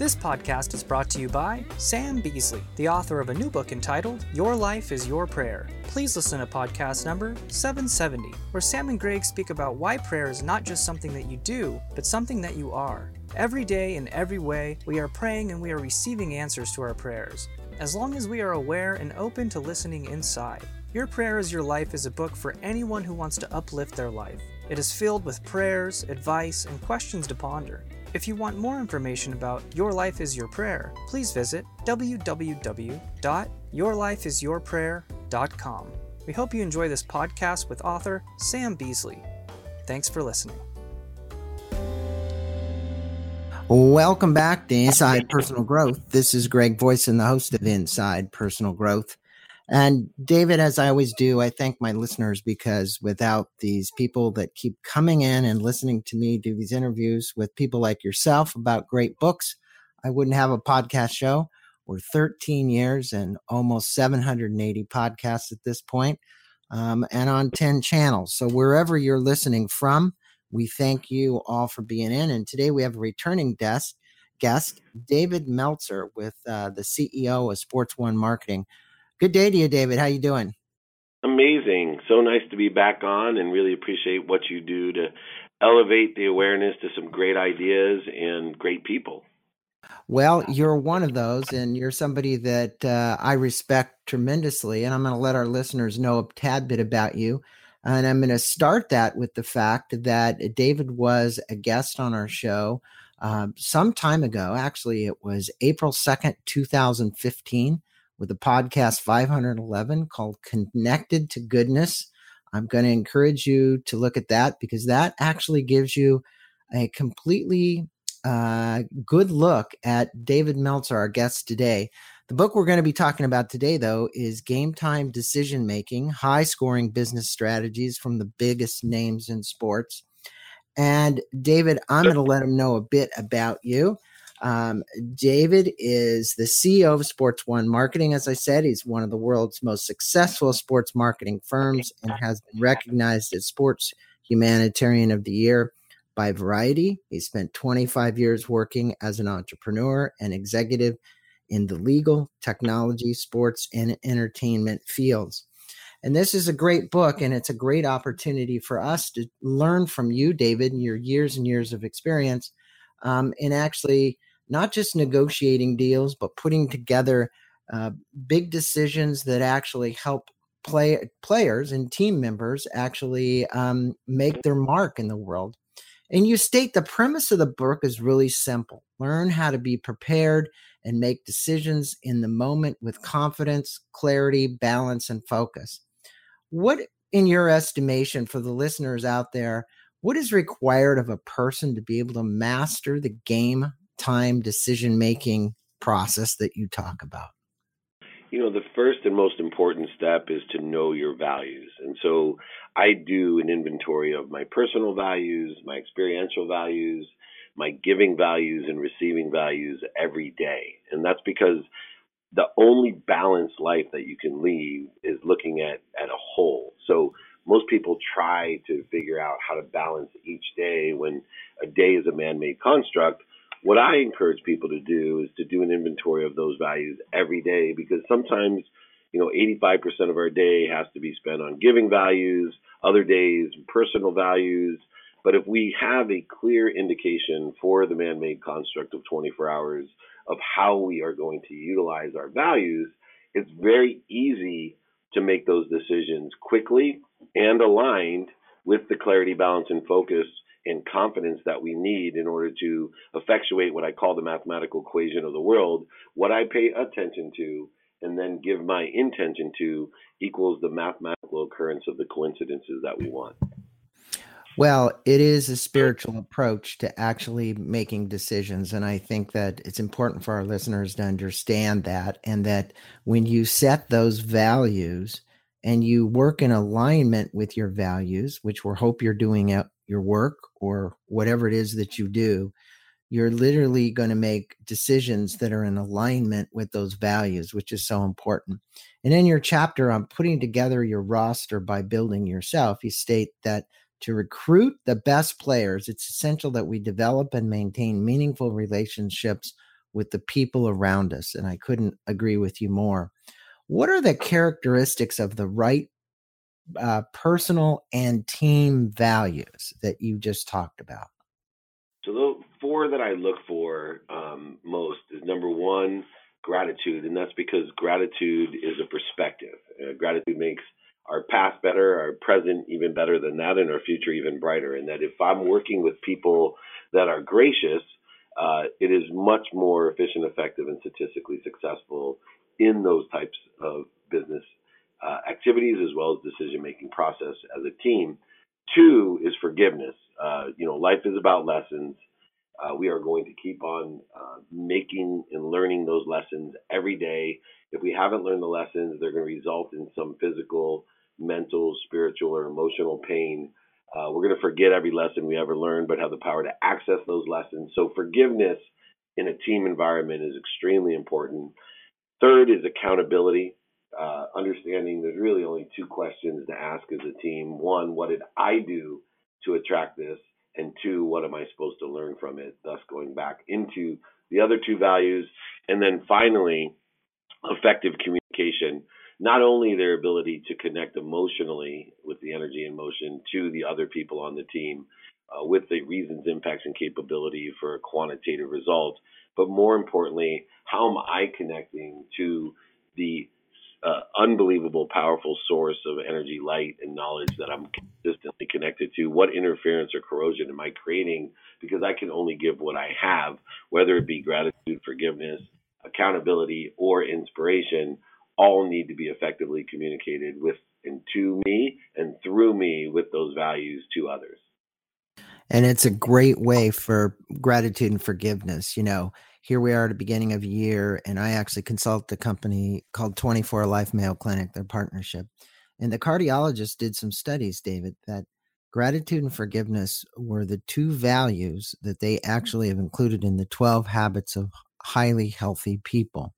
This podcast is brought to you by Sam Beasley, the author of a new book entitled Your Life is Your Prayer. Please listen to podcast number 770, where Sam and Greg speak about why prayer is not just something that you do, but something that you are. Every day, in every way, we are praying and we are receiving answers to our prayers, as long as we are aware and open to listening inside. Your Prayer is Your Life is a book for anyone who wants to uplift their life. It is filled with prayers, advice, and questions to ponder. If you want more information about Your Life is Your Prayer, please visit www.yourlifeisyourprayer.com. We hope you enjoy this podcast with author Sam Beasley. Thanks for listening. Welcome back to Inside Personal Growth. This is Greg Voisin, the host of Inside Personal Growth. And David, as I always do, I thank my listeners because without these people that keep coming in and listening to me do these interviews with people like yourself about great books, I wouldn't have a podcast show. We're 13 years and almost 780 podcasts at this point, um, and on 10 channels. So wherever you're listening from, we thank you all for being in. And today we have a returning guest, guest David Meltzer, with uh, the CEO of Sports One Marketing. Good day to you, David. How you doing? Amazing. So nice to be back on and really appreciate what you do to elevate the awareness to some great ideas and great people. Well, you're one of those, and you're somebody that uh, I respect tremendously. And I'm going to let our listeners know a tad bit about you. And I'm going to start that with the fact that David was a guest on our show um, some time ago. Actually, it was April 2nd, 2015 with a podcast 511 called Connected to Goodness. I'm going to encourage you to look at that because that actually gives you a completely uh, good look at David Meltzer, our guest today. The book we're going to be talking about today, though, is Game Time Decision Making High Scoring Business Strategies from the Biggest Names in Sports. And David, I'm going to let him know a bit about you. Um, David is the CEO of Sports One Marketing. As I said, he's one of the world's most successful sports marketing firms and has been recognized as Sports Humanitarian of the Year by Variety. He spent 25 years working as an entrepreneur and executive in the legal, technology, sports, and entertainment fields. And this is a great book, and it's a great opportunity for us to learn from you, David, and your years and years of experience um, in actually not just negotiating deals, but putting together uh, big decisions that actually help play players and team members actually um, make their mark in the world. And you state the premise of the book is really simple: learn how to be prepared and make decisions in the moment with confidence, clarity, balance, and focus. What, in your estimation, for the listeners out there, what is required of a person to be able to master the game time decision making process that you talk about? You know, the first and most important step is to know your values. And so I do an inventory of my personal values, my experiential values, my giving values, and receiving values every day. And that's because the only balanced life that you can lead is looking at, at a whole. So most people try to figure out how to balance each day when a day is a man made construct what I encourage people to do is to do an inventory of those values every day because sometimes, you know, 85% of our day has to be spent on giving values, other days, personal values. But if we have a clear indication for the man made construct of 24 hours of how we are going to utilize our values, it's very easy to make those decisions quickly and aligned with the clarity, balance, and focus and confidence that we need in order to effectuate what I call the mathematical equation of the world, what I pay attention to and then give my intention to equals the mathematical occurrence of the coincidences that we want. Well, it is a spiritual approach to actually making decisions. And I think that it's important for our listeners to understand that. And that when you set those values and you work in alignment with your values, which we hope you're doing at your work or whatever it is that you do, you're literally going to make decisions that are in alignment with those values, which is so important. And in your chapter on putting together your roster by building yourself, you state that to recruit the best players, it's essential that we develop and maintain meaningful relationships with the people around us. And I couldn't agree with you more. What are the characteristics of the right uh, personal and team values that you just talked about? So the four that I look for um, most is number one, gratitude, and that's because gratitude is a perspective. Uh, gratitude makes our past better, our present even better than that, and our future even brighter. And that if I'm working with people that are gracious, uh, it is much more efficient, effective, and statistically successful in those types of business uh, activities as well as decision making process as a team. Two is forgiveness. Uh, you know, life is about lessons. Uh, we are going to keep on uh, making and learning those lessons every day. If we haven't learned the lessons, they're going to result in some physical, mental, spiritual, or emotional pain. Uh, we're going to forget every lesson we ever learned, but have the power to access those lessons. So, forgiveness in a team environment is extremely important. Third is accountability. Uh, understanding there's really only two questions to ask as a team. One, what did I do to attract this? And two, what am I supposed to learn from it? Thus, going back into the other two values. And then finally, effective communication. Not only their ability to connect emotionally with the energy and motion to the other people on the team uh, with the reasons, impacts, and capability for a quantitative result, but more importantly, how am I connecting to the uh, unbelievable, powerful source of energy, light, and knowledge that I'm consistently connected to. What interference or corrosion am I creating? Because I can only give what I have, whether it be gratitude, forgiveness, accountability, or inspiration. All need to be effectively communicated with and to me and through me with those values to others. And it's a great way for gratitude and forgiveness. You know, here we are at the beginning of year, and I actually consult a company called 24 Life Mayo Clinic, their partnership. And the cardiologist did some studies, David, that gratitude and forgiveness were the two values that they actually have included in the 12 habits of highly healthy people.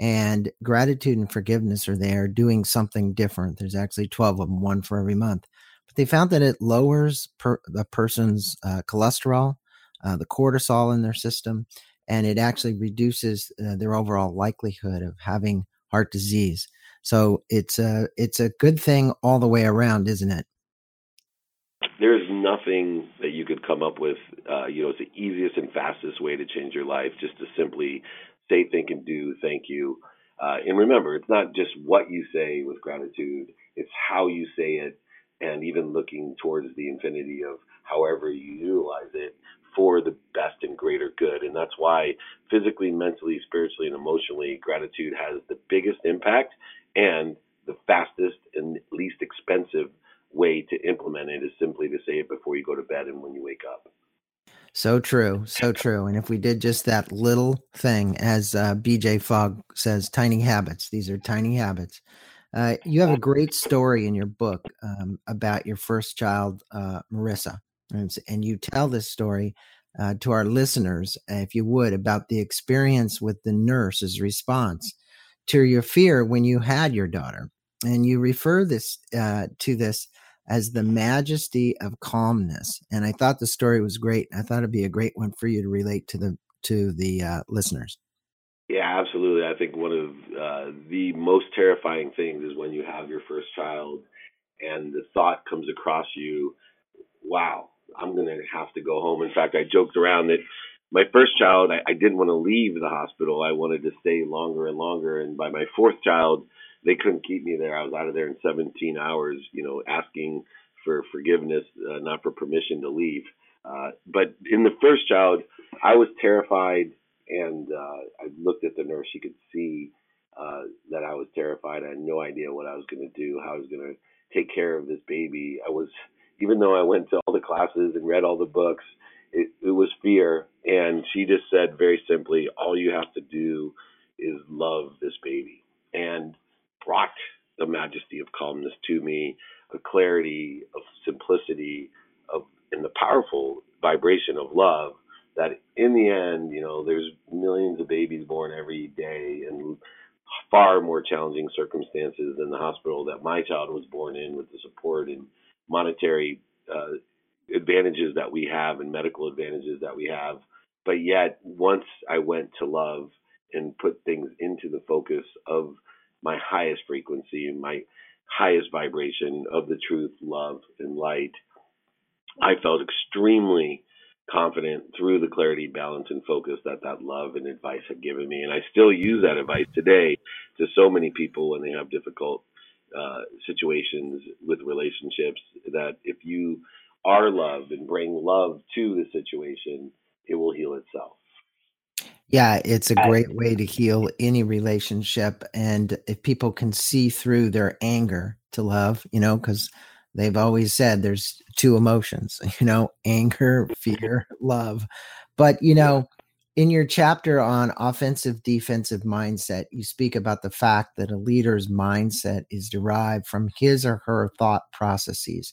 And gratitude and forgiveness are there doing something different. There's actually 12 of them, one for every month. But they found that it lowers per, the person's uh, cholesterol, uh, the cortisol in their system, and it actually reduces uh, their overall likelihood of having heart disease. So it's a it's a good thing all the way around, isn't it? There's nothing that you could come up with. Uh, you know, it's the easiest and fastest way to change your life, just to simply say, think, and do. Thank you. Uh, and remember, it's not just what you say with gratitude; it's how you say it, and even looking towards the infinity of however you utilize it for the best and greater good. And that's why physically, mentally, spiritually, and emotionally, gratitude has the biggest impact and the fastest and least expensive way to implement it is simply to say it before you go to bed and when you wake up. So true, so true. And if we did just that little thing, as uh, BJ Fogg says, tiny habits, these are tiny habits. Uh, you have a great story in your book um, about your first child, uh, Marissa. And, and you tell this story uh, to our listeners, if you would, about the experience with the nurse's response to your fear when you had your daughter. And you refer this uh, to this as the majesty of calmness. And I thought the story was great. I thought it'd be a great one for you to relate to the to the uh, listeners. Yeah, absolutely. I think one of uh, the most terrifying things is when you have your first child and the thought comes across you, wow, I'm going to have to go home. In fact, I joked around that my first child, I, I didn't want to leave the hospital. I wanted to stay longer and longer. And by my fourth child, they couldn't keep me there. I was out of there in 17 hours, you know, asking for forgiveness, uh, not for permission to leave. Uh, but in the first child, I was terrified, and uh, I looked at the nurse. She could see uh, that I was terrified. I had no idea what I was going to do, how I was going to take care of this baby. I was even though I went to all the classes and read all the books, it, it was fear. And she just said very simply, all you have to do is love this baby. And brought the majesty of calmness to me, a clarity of simplicity, of and the powerful vibration of love that in the end, you know, there's millions of babies born every day and far more challenging circumstances than the hospital that my child was born in with the support and monetary uh, advantages that we have and medical advantages that we have. But yet, once I went to love and put things into the focus of my highest frequency my highest vibration of the truth, love, and light, I felt extremely confident through the clarity, balance, and focus that that love and advice had given me. And I still use that advice today to so many people when they have difficult uh, situations with relationships that if you are loved and bring love to the situation, it will heal itself. Yeah, it's a great way to heal any relationship. And if people can see through their anger to love, you know, because they've always said there's two emotions, you know, anger, fear, love. But, you know, in your chapter on offensive defensive mindset, you speak about the fact that a leader's mindset is derived from his or her thought processes.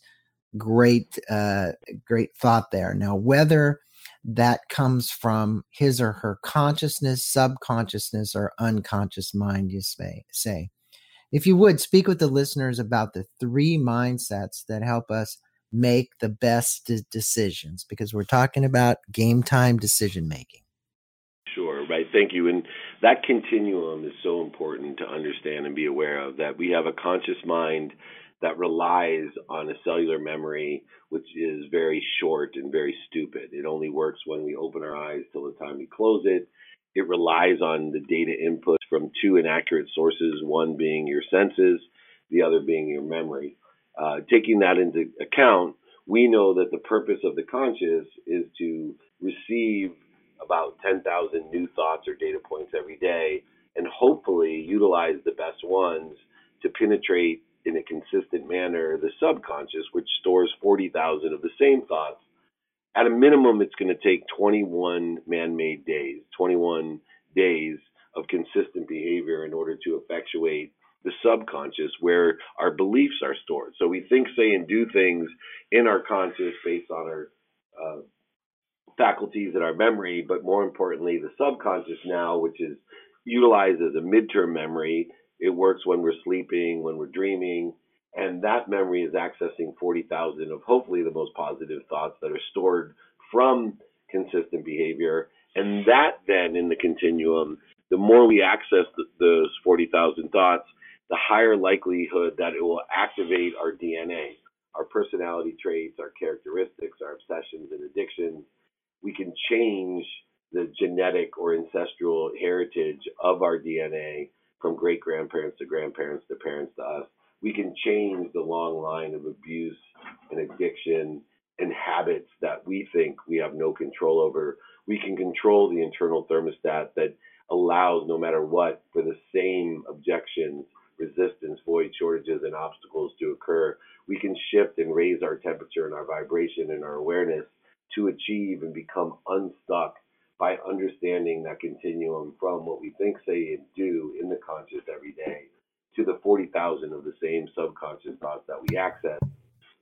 Great, uh, great thought there. Now, whether that comes from his or her consciousness, subconsciousness, or unconscious mind, you say, say if you would speak with the listeners about the three mindsets that help us make the best decisions, because we're talking about game time decision making. Thank you. And that continuum is so important to understand and be aware of that we have a conscious mind that relies on a cellular memory, which is very short and very stupid. It only works when we open our eyes till the time we close it. It relies on the data input from two inaccurate sources, one being your senses, the other being your memory. Uh, taking that into account, we know that the purpose of the conscious is to receive about 10,000 new thoughts or data points every day and hopefully utilize the best ones to penetrate in a consistent manner the subconscious, which stores 40,000 of the same thoughts at a minimum, it's going to take 21 man made days, 21 days of consistent behavior in order to effectuate the subconscious where our beliefs are stored. So we think, say, and do things in our conscious based on our uh, faculties in our memory, but more importantly, the subconscious now, which is utilized as a midterm memory. It works when we're sleeping, when we're dreaming, and that memory is accessing 40,000 of hopefully the most positive thoughts that are stored from consistent behavior. And that then in the continuum, the more we access those 40,000 thoughts, the higher likelihood that it will activate our DNA, our personality traits, our characteristics, our obsessions and addictions. We can change the genetic or ancestral heritage of our DNA from great grandparents to grandparents to parents to us we can change the long line of abuse and addiction and habits that we think we have no control over. We can control the internal thermostat that allows, no matter what, for the same objections, resistance, void, shortages, and obstacles to occur. We can shift and raise our temperature and our vibration and our awareness to achieve and become unstuck by understanding that continuum from what we think, say, and do in the conscious every day to the 40,000 of the same subconscious thoughts that we access,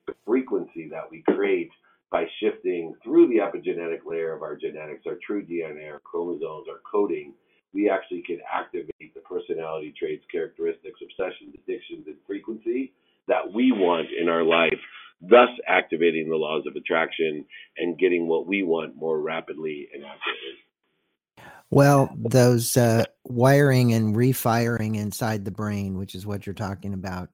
the frequency that we create by shifting through the epigenetic layer of our genetics, our true DNA, our chromosomes, our coding, we actually can activate the personality traits, characteristics, obsessions, addictions, and frequency that we want in our life, thus activating the laws of attraction and getting what we want more rapidly and accurately. Well, those uh, wiring and refiring inside the brain, which is what you're talking about,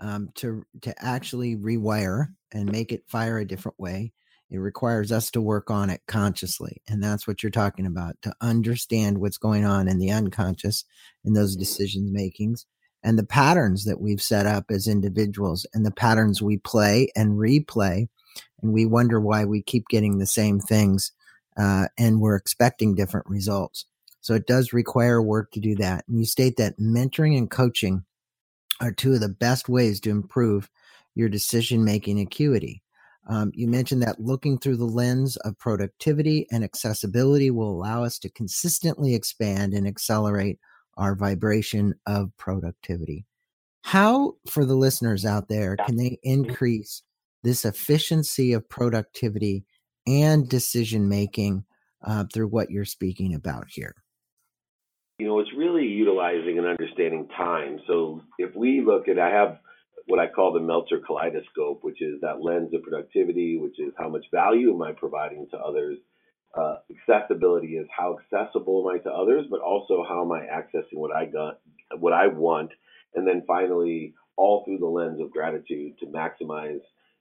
um, to to actually rewire and make it fire a different way, it requires us to work on it consciously, and that's what you're talking about. To understand what's going on in the unconscious in those decision makings and the patterns that we've set up as individuals, and the patterns we play and replay, and we wonder why we keep getting the same things uh, and we're expecting different results. So it does require work to do that. And you state that mentoring and coaching are two of the best ways to improve your decision making acuity. Um, you mentioned that looking through the lens of productivity and accessibility will allow us to consistently expand and accelerate our vibration of productivity. How, for the listeners out there, can they increase this efficiency of productivity and decision making uh, through what you're speaking about here? You know, it's really utilizing and understanding time. So if we look at, I have what I call the Meltzer kaleidoscope, which is that lens of productivity, which is how much value am I providing to others, uh, accessibility is how accessible am I to others, but also how am I accessing what I got, what I want, and then finally, all through the lens of gratitude to maximize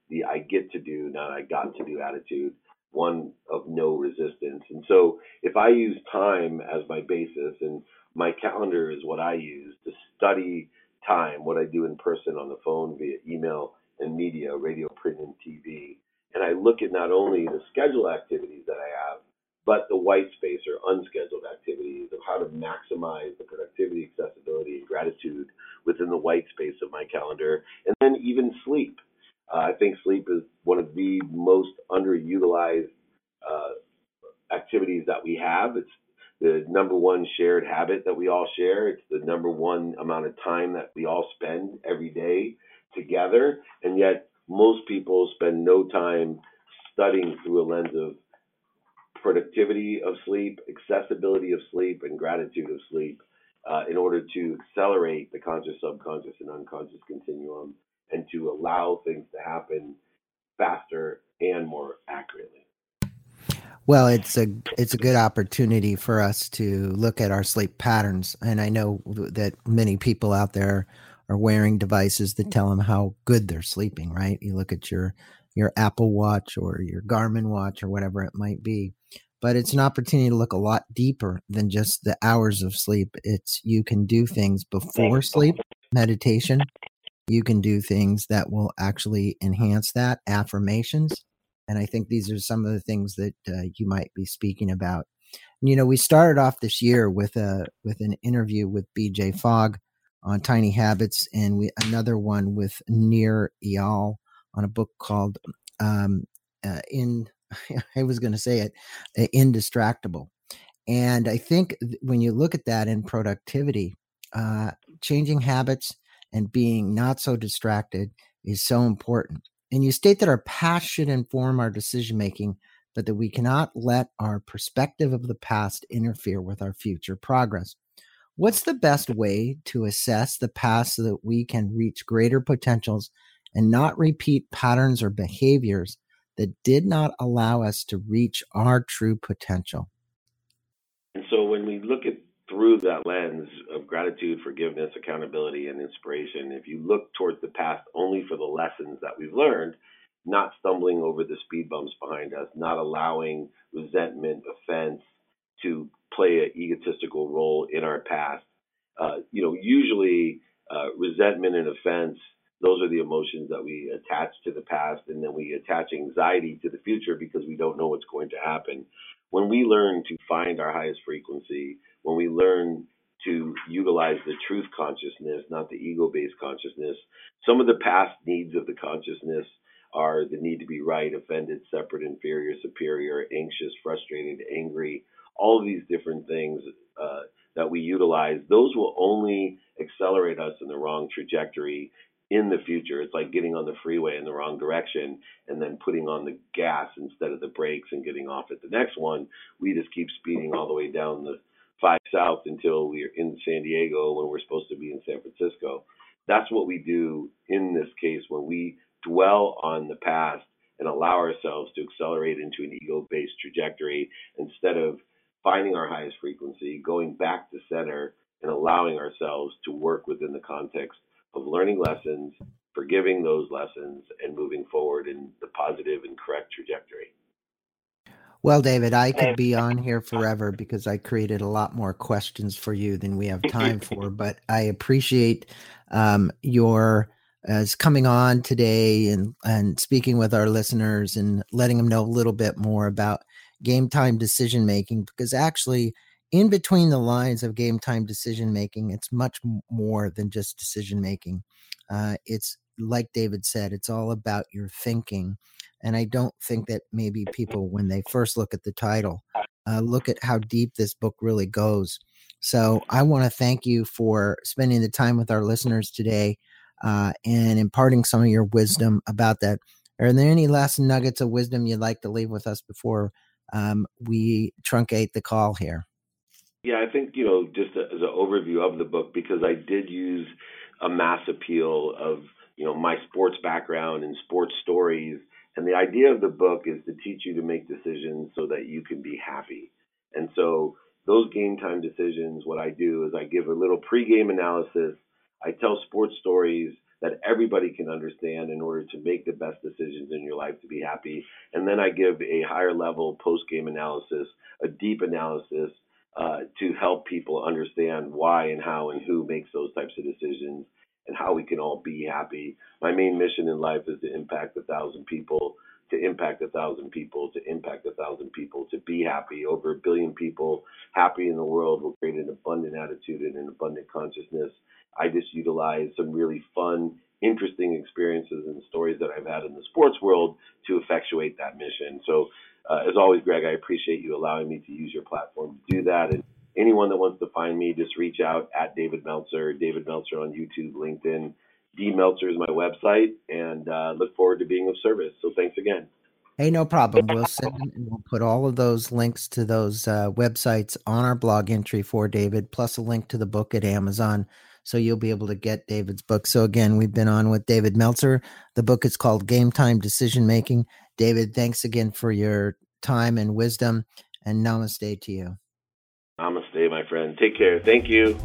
the I get to do, not I got to do attitude, one of no resistance. And so, if I use time as my basis, and my calendar is what I use to study time, what I do in person on the phone via email and media, radio, print, and TV and I look at not only the schedule have, but the white space or unscheduled activities of how to maximize the productivity, accessibility, and gratitude within the white space of my calendar, and then even sleep. Uh, I think sleep is one of the most underutilized uh, activities that we have. It's the number one shared habit that we all share. It's the number one amount of time that we all spend every day together, and yet most people spend no time studying through a lens of productivity of sleep, accessibility of sleep, and gratitude of sleep uh, in order to accelerate the conscious, subconscious, and unconscious continuum and to allow things to happen faster and more accurately. Well, it's a it's a good opportunity for us to look at our sleep patterns, and I know that many people out there are wearing devices that tell them how good they're sleeping, right? You look at your your Apple Watch or your Garmin watch or whatever it might be. But it's an opportunity to look a lot deeper than just the hours of sleep. It's you can do things before sleep, meditation. You can do things that will actually enhance that, affirmations. And I think these are some of the things that uh, you might be speaking about. You know, we started off this year with a with an interview with BJ Fogg, on Tiny Habits, and we another one with Nir Eyal on a book called um, uh, "In." I was going to say it, "Indistractable," and I think when you look at that in productivity, uh, changing habits and being not so distracted is so important. And you state that our past should inform our decision making, but that we cannot let our perspective of the past interfere with our future progress. What's the best way to assess the past so that we can reach greater potentials and not repeat patterns or behaviors that did not allow us to reach our true potential? And so when we look at through that lens of gratitude, forgiveness, accountability, and inspiration, if you look towards the past only for the lessons that we've learned, not stumbling over the speed bumps behind us, not allowing resentment, offense to play an egotistical role in our past. Uh, you know, usually uh, resentment and offense, those are the emotions that we attach to the past, and then we attach anxiety to the future because we don't know what's going to happen. When we learn to find our highest frequency, when we learn to utilize the truth consciousness, not the ego based consciousness, some of the past needs of the consciousness are the need to be right, offended, separate, inferior, superior, anxious, frustrated, angry, all of these different things uh, that we utilize, those will only accelerate us in the wrong trajectory in the future. It's like getting on the freeway in the wrong direction and then putting on the gas instead of the brakes and getting off at the next one. We just keep speeding all the way down the five south until we're in San Diego when we're supposed to be in San Francisco. That's what we do in this case when we dwell on the past and allow ourselves to accelerate into an ego based trajectory instead of finding our highest frequency, going back to center, and allowing ourselves to work within the context of learning lessons, forgiving those lessons, and moving forward in the positive and correct trajectory. Well, David, I could be on here forever because I created a lot more questions for you than we have time for. But I appreciate um, your as coming on today and and speaking with our listeners and letting them know a little bit more about game time decision making because actually in between the lines of game time decision making it's much more than just decision making. Uh, it's like david said it's all about your thinking and i don't think that maybe people when they first look at the title uh, look at how deep this book really goes. So i want to thank you for spending the time with our listeners today uh, and imparting some of your wisdom about that. Are there any last nuggets of wisdom you'd like to leave with us before um, we truncate the call here. Yeah, I think, you know, just as an overview of the book, because I did use a mass appeal of, you know, my sports background and sports stories And the idea of the book is to teach you to make decisions so that you can be happy. And so those game time decisions, what I do is I give a little pregame analysis. I tell sports stories that everybody can understand in order to make the best decisions in your life to be happy. And then I give a higher level post game analysis, a deep analysis uh, to help people understand why and how and who makes those types of decisions and how we can all be happy. My main mission in life is to impact a thousand people, to impact a thousand people, to impact a thousand people, to be happy. Over a billion people happy in the world will create an abundant attitude and an abundant consciousness. I just utilize some really fun, interesting experiences and stories that I've had in the sports world to effectuate that mission. So, uh, as always, Greg, I appreciate you allowing me to use your platform to do that. And anyone that wants to find me, just reach out at David Meltzer, David Meltzer on YouTube, LinkedIn. D Meltzer is my website, and uh, look forward to being of service. So, thanks again. Hey, no problem. We'll send and we'll put all of those links to those uh, websites on our blog entry for David, plus a link to the book at Amazon so you'll be able to get David's book. So again, we've been on with David Meltzer. The book is called Game Time Decision Making. David, thanks again for your time and wisdom, and namaste to you. Namaste, my friend. Take care. Thank you.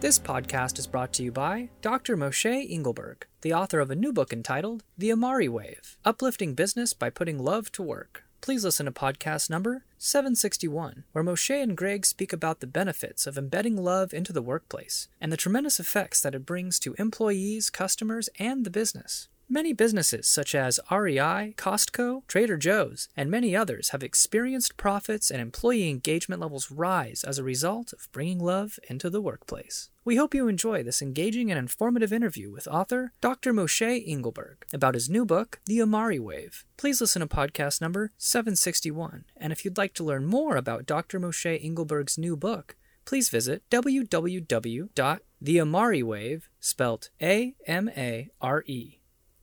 This podcast is brought to you by Dr. Moshe Engelberg, the author of a new book entitled The Amare Wave Uplifting Business by Putting Love to Work. Please listen to podcast number 761, where Moshe and Greg speak about the benefits of embedding love into the workplace and the tremendous effects that it brings to employees, customers, and the business. Many businesses, such as REI, Costco, Trader Joe's, and many others, have experienced profits and employee engagement levels rise as a result of bringing love into the workplace. We hope you enjoy this engaging and informative interview with author Dr. Moshe Engelberg about his new book, The Amare Wave. Please listen to podcast number 761, and if you'd like to learn more about Dr. Moshe Engelberg's new book, please visit www.theamarewave, spelt A-M-A-R-E,